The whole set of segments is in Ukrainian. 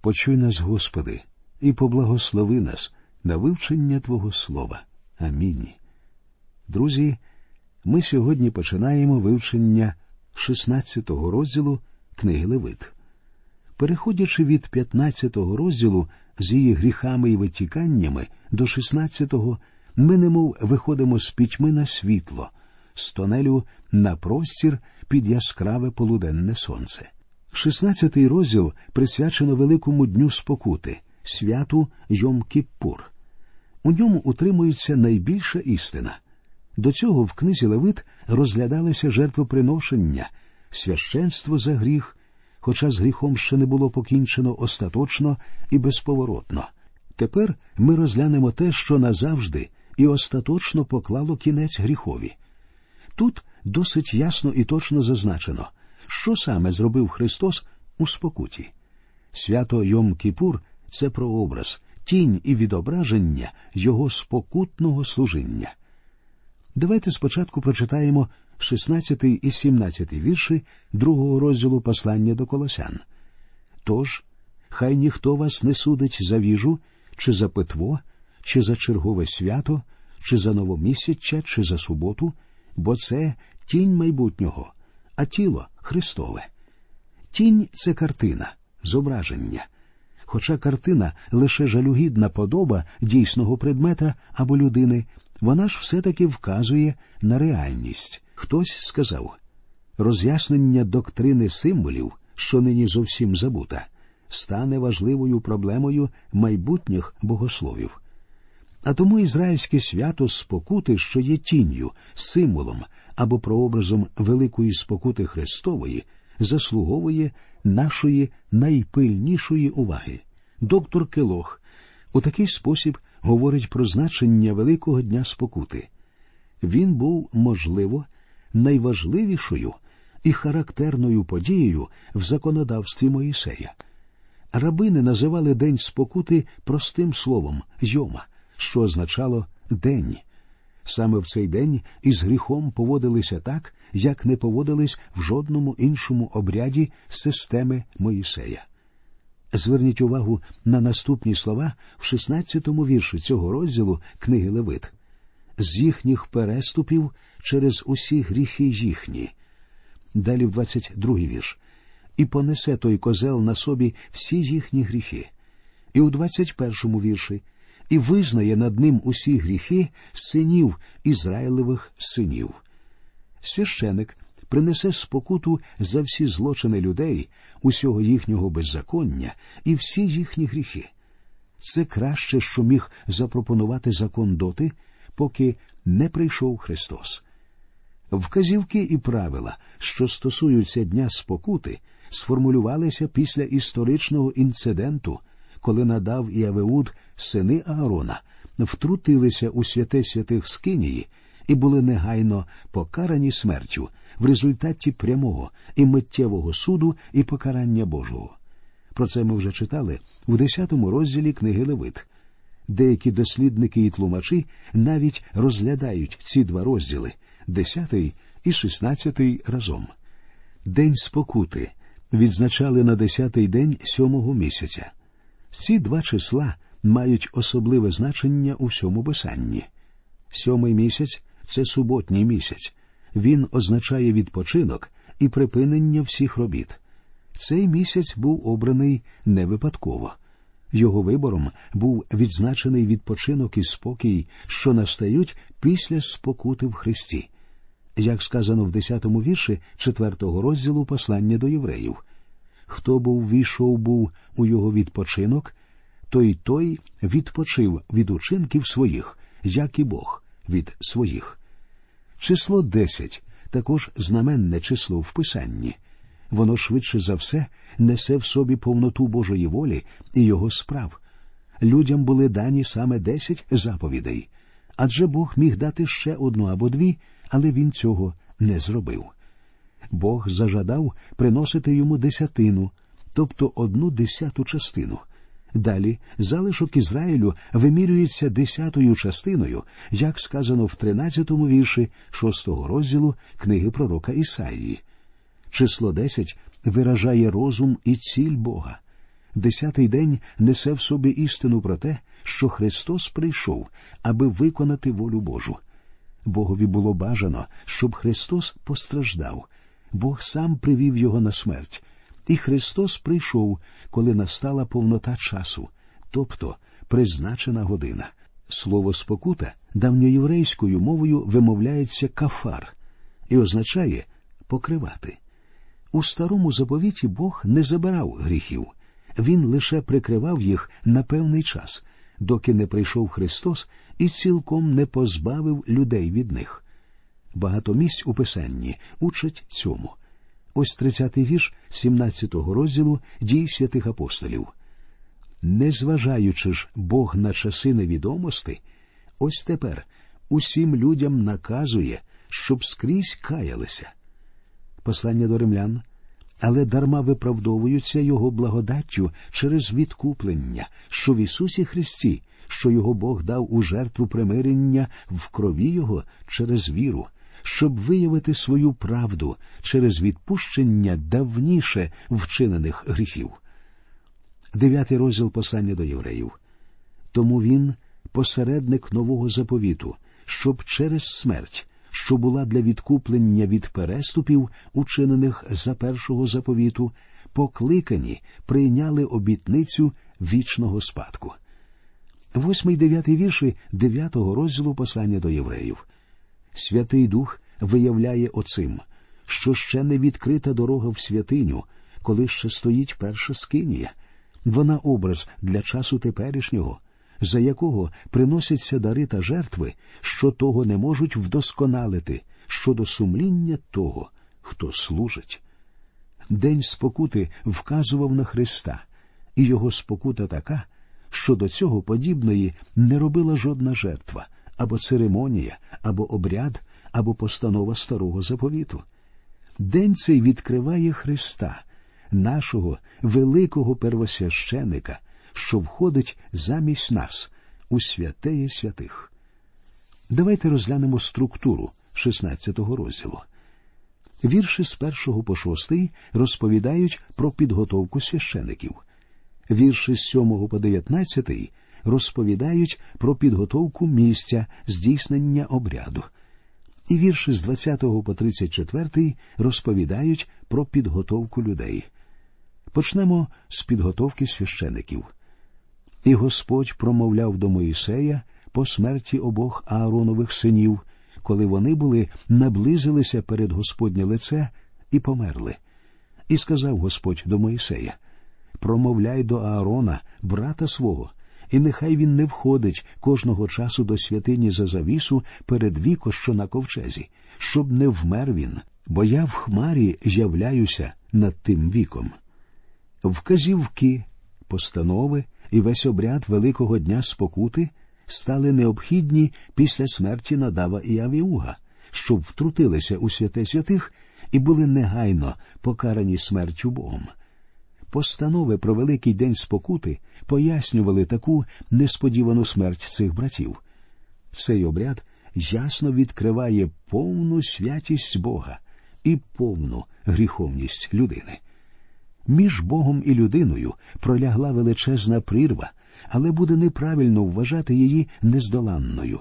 Почуй нас, Господи, і поблагослови нас на вивчення Твого Слова. Амінь. Друзі, ми сьогодні починаємо вивчення 16-го розділу книги Левит. Переходячи від 15-го розділу з її гріхами і витіканнями до 16-го, ми немов виходимо з пітьми на світло, з тонелю на простір під яскраве полуденне сонце. 16-й розділ присвячено Великому Дню спокути, святу Йом Кіппур. У ньому утримується найбільша істина. До цього в книзі Левит розглядалися жертвоприношення, священство за гріх, хоча з гріхом ще не було покінчено остаточно і безповоротно. Тепер ми розглянемо те, що назавжди і остаточно поклало кінець гріхові. Тут досить ясно і точно зазначено, що саме зробив Христос у спокуті. Свято Йом Кіпур це прообраз, тінь і відображення Його спокутного служіння. Давайте спочатку прочитаємо 16 і 17 вірші другого розділу послання до Колосян. Тож, хай ніхто вас не судить за віжу, чи за питво, чи за чергове свято, чи за новомісяччя, чи за суботу, бо це тінь майбутнього, а тіло Христове. Тінь це картина, зображення. Хоча картина лише жалюгідна подоба дійсного предмета або людини, вона ж все-таки вказує на реальність. Хтось сказав роз'яснення доктрини символів, що нині зовсім забута, стане важливою проблемою майбутніх богословів. А тому ізраїльське свято спокути, що є тінню, символом або прообразом великої спокути Христової, заслуговує нашої найпильнішої уваги. Доктор Келох у такий спосіб говорить про значення Великого Дня спокути. Він був, можливо, найважливішою і характерною подією в законодавстві Моїсея. Рабини називали День спокути простим словом йома, що означало день. Саме в цей день із гріхом поводилися так, як не поводились в жодному іншому обряді системи Моїсея. Зверніть увагу на наступні слова в 16-му вірші цього розділу книги Левит з їхніх переступів через усі гріхи їхні. Далі в 22-й вірш. І понесе той козел на собі всі їхні гріхи. І у 21-му вірші і визнає над ним усі гріхи синів Ізраїлевих синів. Священик принесе спокуту за всі злочини людей, усього їхнього беззаконня і всі їхні гріхи. Це краще, що міг запропонувати закон доти, поки не прийшов Христос. Вказівки і правила, що стосуються Дня спокути, сформулювалися після історичного інциденту, коли надав і Авеуд, сини Аарона, втрутилися у святе святих Скинії і були негайно покарані смертю в результаті прямого і миттєвого суду і покарання Божого. Про це ми вже читали у 10 розділі книги Левит. Деякі дослідники і тлумачі навіть розглядають ці два розділи 10 і 16 разом. День спокути відзначали на 10-й день сьомого місяця. Ці два числа мають особливе значення у всьому писанні. Сьомий місяць це суботній місяць. Він означає відпочинок і припинення всіх робіт. Цей місяць був обраний не випадково. Його вибором був відзначений відпочинок і спокій, що настають після спокути в Христі. Як сказано в 10-му вірші 4-го розділу послання до євреїв, хто був війшов був у його відпочинок, той той відпочив від учинків своїх, як і Бог від своїх. Число десять також знаменне число в Писанні. Воно швидше за все несе в собі повноту Божої волі і його справ. Людям були дані саме десять заповідей, адже Бог міг дати ще одну або дві, але він цього не зробив. Бог зажадав приносити йому десятину, тобто одну десяту частину. Далі залишок Ізраїлю вимірюється десятою частиною, як сказано в тринадцятому вірші шостого розділу книги пророка Ісаїї. Число десять виражає розум і ціль Бога. Десятий день несе в собі істину про те, що Христос прийшов, аби виконати волю Божу. Богові було бажано, щоб Христос постраждав. Бог сам привів його на смерть, і Христос прийшов, коли настала повнота часу, тобто призначена година. Слово спокута давньоєврейською мовою вимовляється кафар і означає покривати. У старому заповіті Бог не забирав гріхів, він лише прикривав їх на певний час, доки не прийшов Христос і цілком не позбавив людей від них. Багато місць у Писанні учать цьому. Ось 30-й вірш 17-го розділу дій святих апостолів. Незважаючи ж Бог на часи невідомості, ось тепер усім людям наказує, щоб скрізь каялися. Послання до римлян, але дарма виправдовуються Його благодаттю через відкуплення, що в Ісусі Христі, що Його Бог дав у жертву примирення в крові Його через віру, щоб виявити свою правду через відпущення давніше вчинених гріхів. Дев'ятий розділ послання до євреїв. Тому він посередник нового заповіту, щоб через смерть, що була для відкуплення від переступів, учинених за першого заповіту, покликані прийняли обітницю вічного спадку. Восьмий дев'ятий вірші дев'ятого розділу послання до євреїв. Святий Дух виявляє оцим, що ще не відкрита дорога в святиню, коли ще стоїть перша скинія. Вона образ для часу теперішнього, за якого приносяться дари та жертви, що того не можуть вдосконалити щодо сумління того, хто служить. День спокути вказував на Христа, і його спокута така, що до цього подібної не робила жодна жертва, або церемонія, або обряд, або постанова старого заповіту. День цей відкриває Христа, нашого великого первосвященика, що входить замість нас у святеє святих. Давайте розглянемо структуру 16-го розділу. Вірші з першого по шостий розповідають про підготовку священиків. Вірші з сьомого по дев'ятнадцятий розповідають про підготовку місця здійснення обряду. І вірші з 20 по 34 розповідають про підготовку людей. Почнемо з підготовки священиків. І Господь промовляв до Моїсея по смерті обох Ааронових синів, коли вони були наблизилися перед Господнє лице і померли. І сказав Господь до Моїсея Промовляй до Аарона, брата свого, і нехай він не входить кожного часу до святині за завісу перед віко, що на ковчезі, щоб не вмер він, бо я в хмарі являюся над тим віком. Вказівки, постанови і весь обряд Великого Дня спокути стали необхідні після смерті Надава і Авіуга, щоб втрутилися у святе святих і були негайно покарані смертю Богом. Постанови про Великий День спокути пояснювали таку несподівану смерть цих братів. Цей обряд ясно відкриває повну святість Бога і повну гріховність людини. Між Богом і людиною пролягла величезна прірва, але буде неправильно вважати її нездоланною.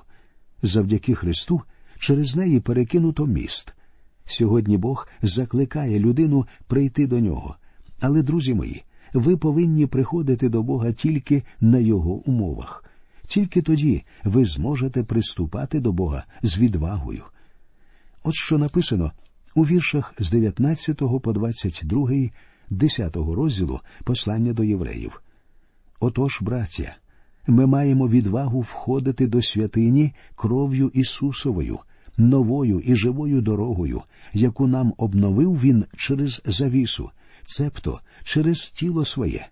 Завдяки Христу через неї перекинуто міст. Сьогодні Бог закликає людину прийти до нього. Але, друзі мої, ви повинні приходити до Бога тільки на Його умовах. Тільки тоді ви зможете приступати до Бога з відвагою. От що написано у віршах з 19 по 22 10 розділу послання до євреїв. Отож, браття, ми маємо відвагу входити до святині кров'ю Ісусовою, новою і живою дорогою, яку нам обновив Він через завісу, цебто через тіло своє.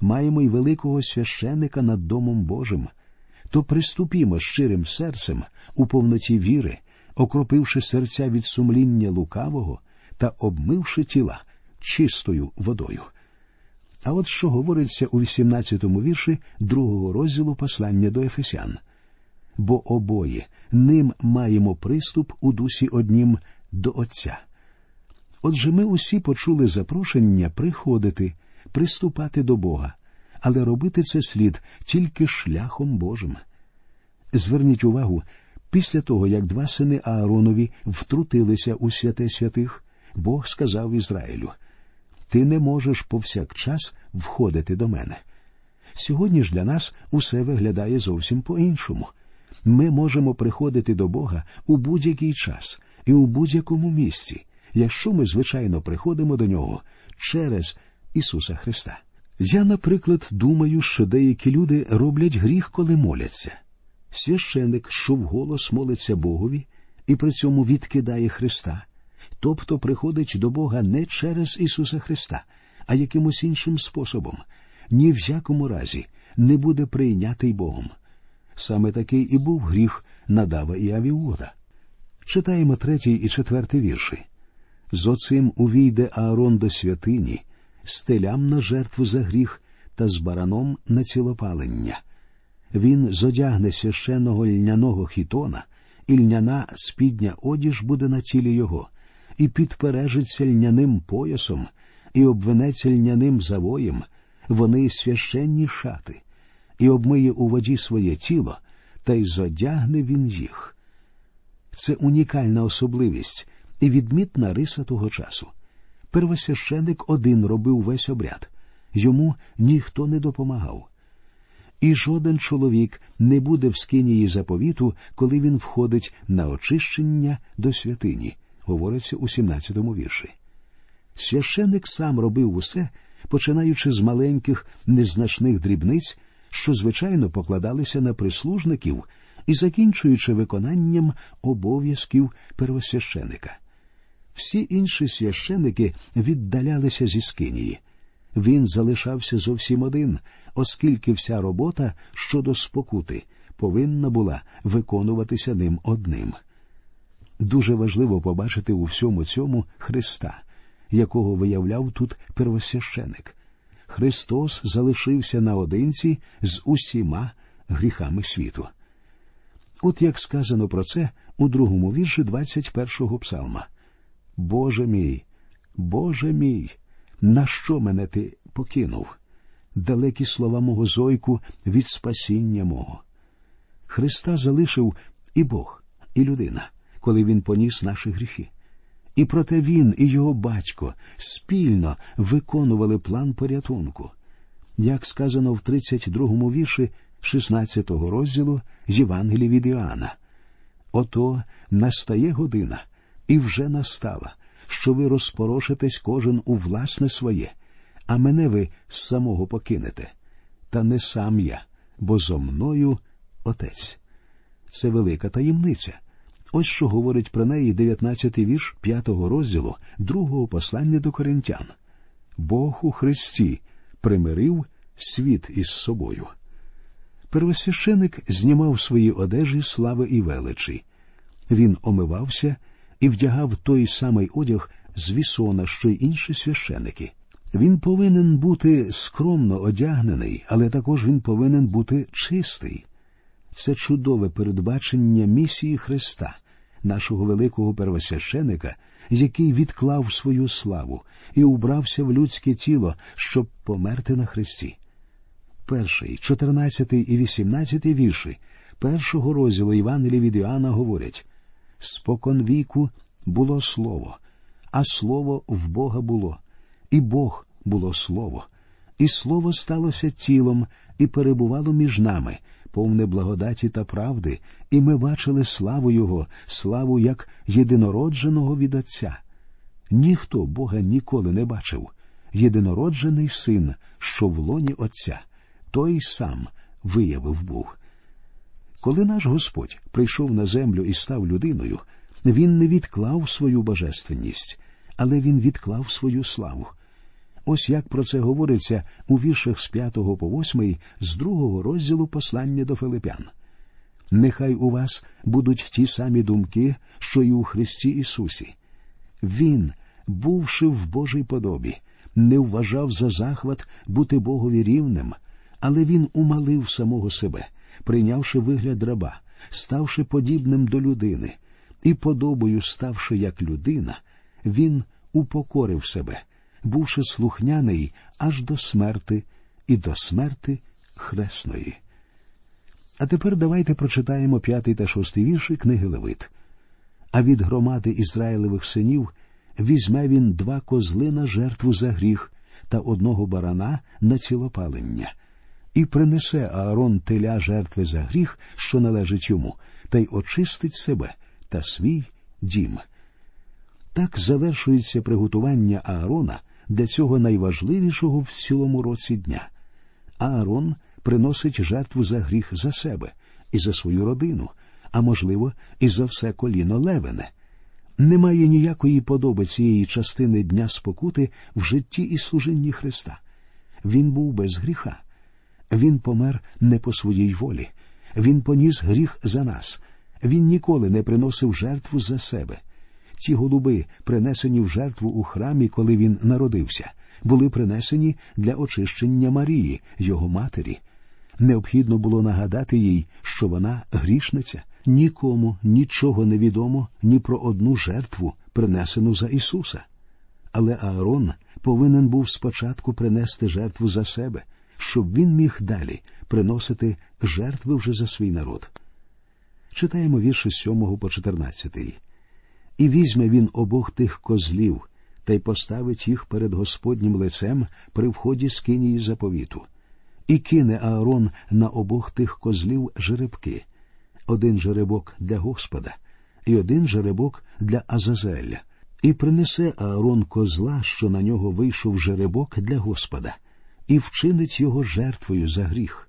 Маємо й великого священика над Домом Божим. То приступімо щирим серцем у повноті віри, окропивши серця від сумління лукавого та обмивши тіла чистою водою. А от що говориться у 18-му вірші другого розділу послання до Ефесян. Бо обоє ним маємо приступ у дусі однім до Отця. Отже, ми усі почули запрошення приходити, приступати до Бога, але робити це слід тільки шляхом Божим. Зверніть увагу, після того, як два сини Ааронові втрутилися у святе святих, Бог сказав Ізраїлю Ти не можеш повсякчас входити до мене. Сьогодні ж для нас усе виглядає зовсім по іншому. Ми можемо приходити до Бога у будь-який час і у будь-якому місці, якщо ми, звичайно, приходимо до нього через Ісуса Христа. Я, наприклад, думаю, що деякі люди роблять гріх, коли моляться. Священик, що вголос молиться Богові і при цьому відкидає Христа, тобто приходить до Бога не через Ісуса Христа, а якимось іншим способом, ні в якому разі не буде прийнятий Богом. Саме такий і був гріх Надава і Авіуда. Читаємо третій і четвертий вірші. З оцим увійде Аарон до святині, стелям на жертву за гріх та з бараном на цілопалення. Він зодягне священного льняного хітона, і льняна спідня одіж буде на тілі його, і підпережиться льняним поясом, і обвенеться льняним завоєм, вони священні шати, і обмиє у воді своє тіло, та й зодягне він їх. Це унікальна особливість відмітна риса того часу. Первосвященик один робив весь обряд, йому ніхто не допомагав. І жоден чоловік не буде в скинії заповіту, коли він входить на очищення до святині, говориться у 17-му вірші. Священник сам робив усе, починаючи з маленьких незначних дрібниць, що звичайно покладалися на прислужників, і закінчуючи виконанням обов'язків первосвященика. Всі інші священики віддалялися зі скинії. Він залишався зовсім один, оскільки вся робота щодо спокути повинна була виконуватися ним одним. Дуже важливо побачити у всьому цьому Христа, якого виявляв тут первосвященик. Христос залишився наодинці з усіма гріхами світу. От як сказано про це у другому вірші 21-го псалма. Боже мій, Боже мій, на що мене ти покинув? Далекі слова мого зойку від спасіння мого. Христа залишив і Бог, і людина, коли Він поніс наші гріхи. І проте він і його батько спільно виконували план порятунку. Як сказано в 32-му вірші 16-го розділу з Євангелії від Іоанна. Ото настає година, і вже настала, що ви розпорошитесь кожен у власне своє, а мене ви самого покинете. Та не сам я, бо зо мною отець. Це велика таємниця. Ось що говорить про неї 19-й вірш 5-го розділу другого послання до коринтян. Бог у Христі примирив світ із собою. Первосвященик знімав свої одежі слави і величі. Він омивався і вдягав той самий одяг з вісона, що й інші священики. Він повинен бути скромно одягнений, але також він повинен бути чистий. Це чудове передбачення місії Христа, нашого великого первосвященика, який відклав свою славу і убрався в людське тіло, щоб померти на Христі. Перший, чотирнадцятий і вісімнадцятий вірші першого розділу Івангелія від Іоанна говорять Спокон віку було слово, а слово в Бога було, і Бог було слово, і слово сталося тілом і перебувало між нами, повне благодаті та правди, і ми бачили славу Його, славу як єдинородженого від Отця. Ніхто Бога ніколи не бачив. Єдинороджений син, що в лоні Отця, той сам виявив Бог. Коли наш Господь прийшов на землю і став людиною, він не відклав свою божественність, але він відклав свою славу. Ось як про це говориться у віршах з 5 по 8 з другого розділу послання до Филипян. Нехай у вас будуть ті самі думки, що й у Христі Ісусі. Він, бувши в Божій подобі, не вважав за захват бути Богові рівним, але він умалив самого себе, прийнявши вигляд раба, ставши подібним до людини, і подобою ставши як людина, він упокорив себе, бувши слухняний аж до смерти і до смерти хресної. А тепер давайте прочитаємо п'ятий та шостий вірші книги Левит. А від громади Ізраїлевих синів візьме він два козли на жертву за гріх та одного барана на цілопалення, і принесе Аарон теля жертви за гріх, що належить йому, та й очистить себе та свій дім. Так завершується приготування Аарона для цього найважливішого в цілому році дня. Аарон приносить жертву за гріх за себе і за свою родину, а можливо, і за все коліно левене. Немає ніякої подоби цієї частини Дня спокути в житті і служінні Христа. Він був без гріха. Він помер не по своїй волі. Він поніс гріх за нас. Він ніколи не приносив жертву за себе. Ці голуби, принесені в жертву у храмі, коли він народився, були принесені для очищення Марії, його матері. Необхідно було нагадати їй, що вона грішниця. Нікому нічого не відомо ні про одну жертву, принесену за Ісуса. Але Аарон повинен був спочатку принести жертву за себе, щоб він міг далі приносити жертви вже за свій народ. Читаємо вірші з 7 по 14. І візьме він обох тих козлів та й поставить їх перед Господнім лицем при вході з кинії заповіту, і кине Аарон на обох тих козлів жеребки один жеребок для Господа і один жеребок для Азазеля, і принесе Аарон козла, що на нього вийшов жеребок для Господа, і вчинить його жертвою за гріх.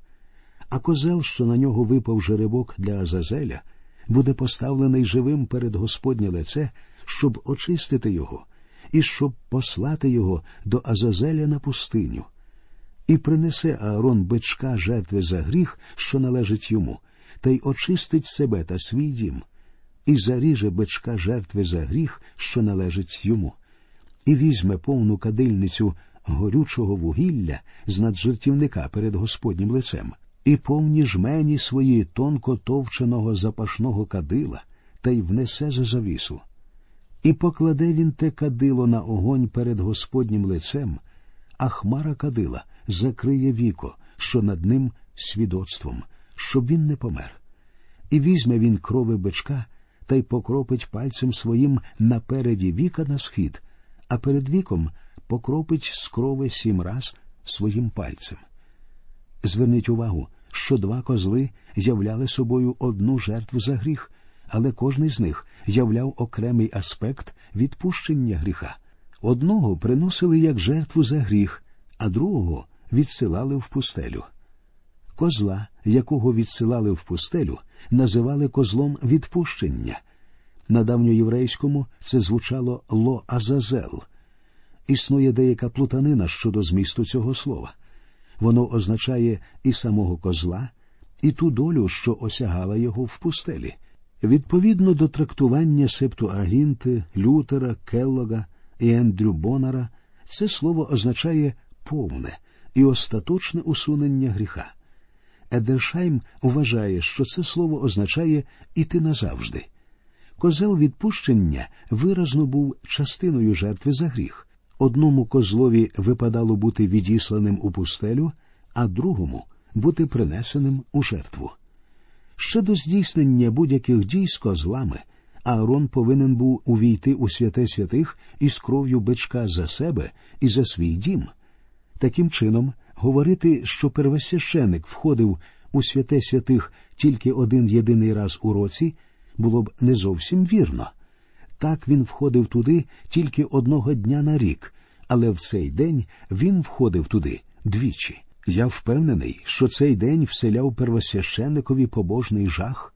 А козел, що на нього випав жеребок для Азазеля, буде поставлений живим перед Господнє лице, щоб очистити його, і щоб послати його до Азазеля на пустиню. І принесе Аарон бичка жертви за гріх, що належить йому, та й очистить себе та свій дім, і заріже бичка жертви за гріх, що належить йому, і візьме повну кадильницю горючого вугілля з наджертівника перед Господнім лицем, і повні жмені свої тонко товченого запашного кадила, та й внесе за завісу. І покладе він те кадило на огонь перед Господнім лицем, а хмара кадила закриє віко, що над ним свідоцтвом, щоб він не помер. І візьме він крови бичка та й покропить пальцем своїм напереді віка на схід, а перед віком покропить з крови сім раз своїм пальцем. Зверніть увагу, що два козли являли собою одну жертву за гріх, але кожний з них являв окремий аспект відпущення гріха. Одного приносили як жертву за гріх, а другого відсилали в пустелю. Козла, якого відсилали в пустелю, називали козлом відпущення. На давньоєврейському це звучало ло Азазел. Існує деяка плутанина щодо змісту цього слова. Воно означає і самого козла, і ту долю, що осягала його в пустелі. Відповідно до трактування Септуагінти, Лютера, Келлога і Ендрю Бонара, це слово означає повне і остаточне усунення гріха. Едершайм вважає, що це слово означає іти назавжди. Козел відпущення виразно був частиною жертви за гріх. Одному козлові випадало бути відісланим у пустелю, а другому бути принесеним у жертву. Ще до здійснення будь-яких дій з козлами Аарон повинен був увійти у святе святих із кров'ю бичка за себе і за свій дім. Таким чином, говорити, що первосвященик входив у святе святих тільки один єдиний раз у році, було б не зовсім вірно. Так він входив туди тільки одного дня на рік, але в цей день він входив туди двічі. Я впевнений, що цей день вселяв первосвященникові побожний жах.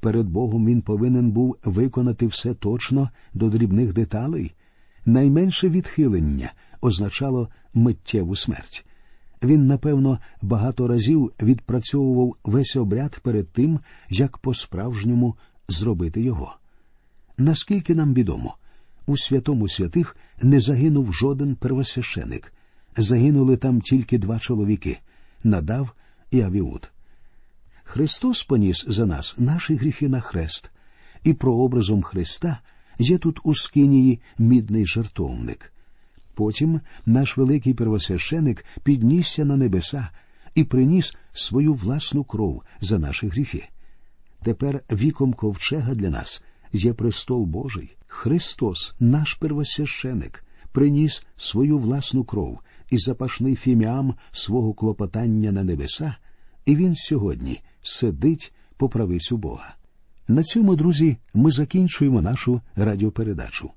Перед Богом він повинен був виконати все точно до дрібних деталей. Найменше відхилення означало миттєву смерть. Він, напевно, багато разів відпрацьовував весь обряд перед тим, як по-справжньому зробити його. Наскільки нам відомо, у святому святих не загинув жоден первосвященик. Загинули там тільки два чоловіки надав і Авіуд. Христос поніс за нас наші гріхи на хрест, і прообразом Христа є тут у скинії мідний жертовник. Потім наш великий первосвященик піднісся на небеса і приніс свою власну кров за наші гріхи. Тепер віком ковчега для нас є престол Божий. Христос, наш первосвященик, приніс свою власну кров і запашний фіміам свого клопотання на небеса, і він сьогодні сидить по правицю Бога. На цьому, друзі, ми закінчуємо нашу радіопередачу.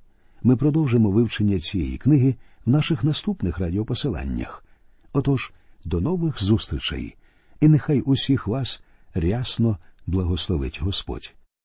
Ми продовжимо вивчення цієї книги в наших наступних радіопосиланнях. Отож, до нових зустрічей, і нехай усіх вас рясно благословить Господь.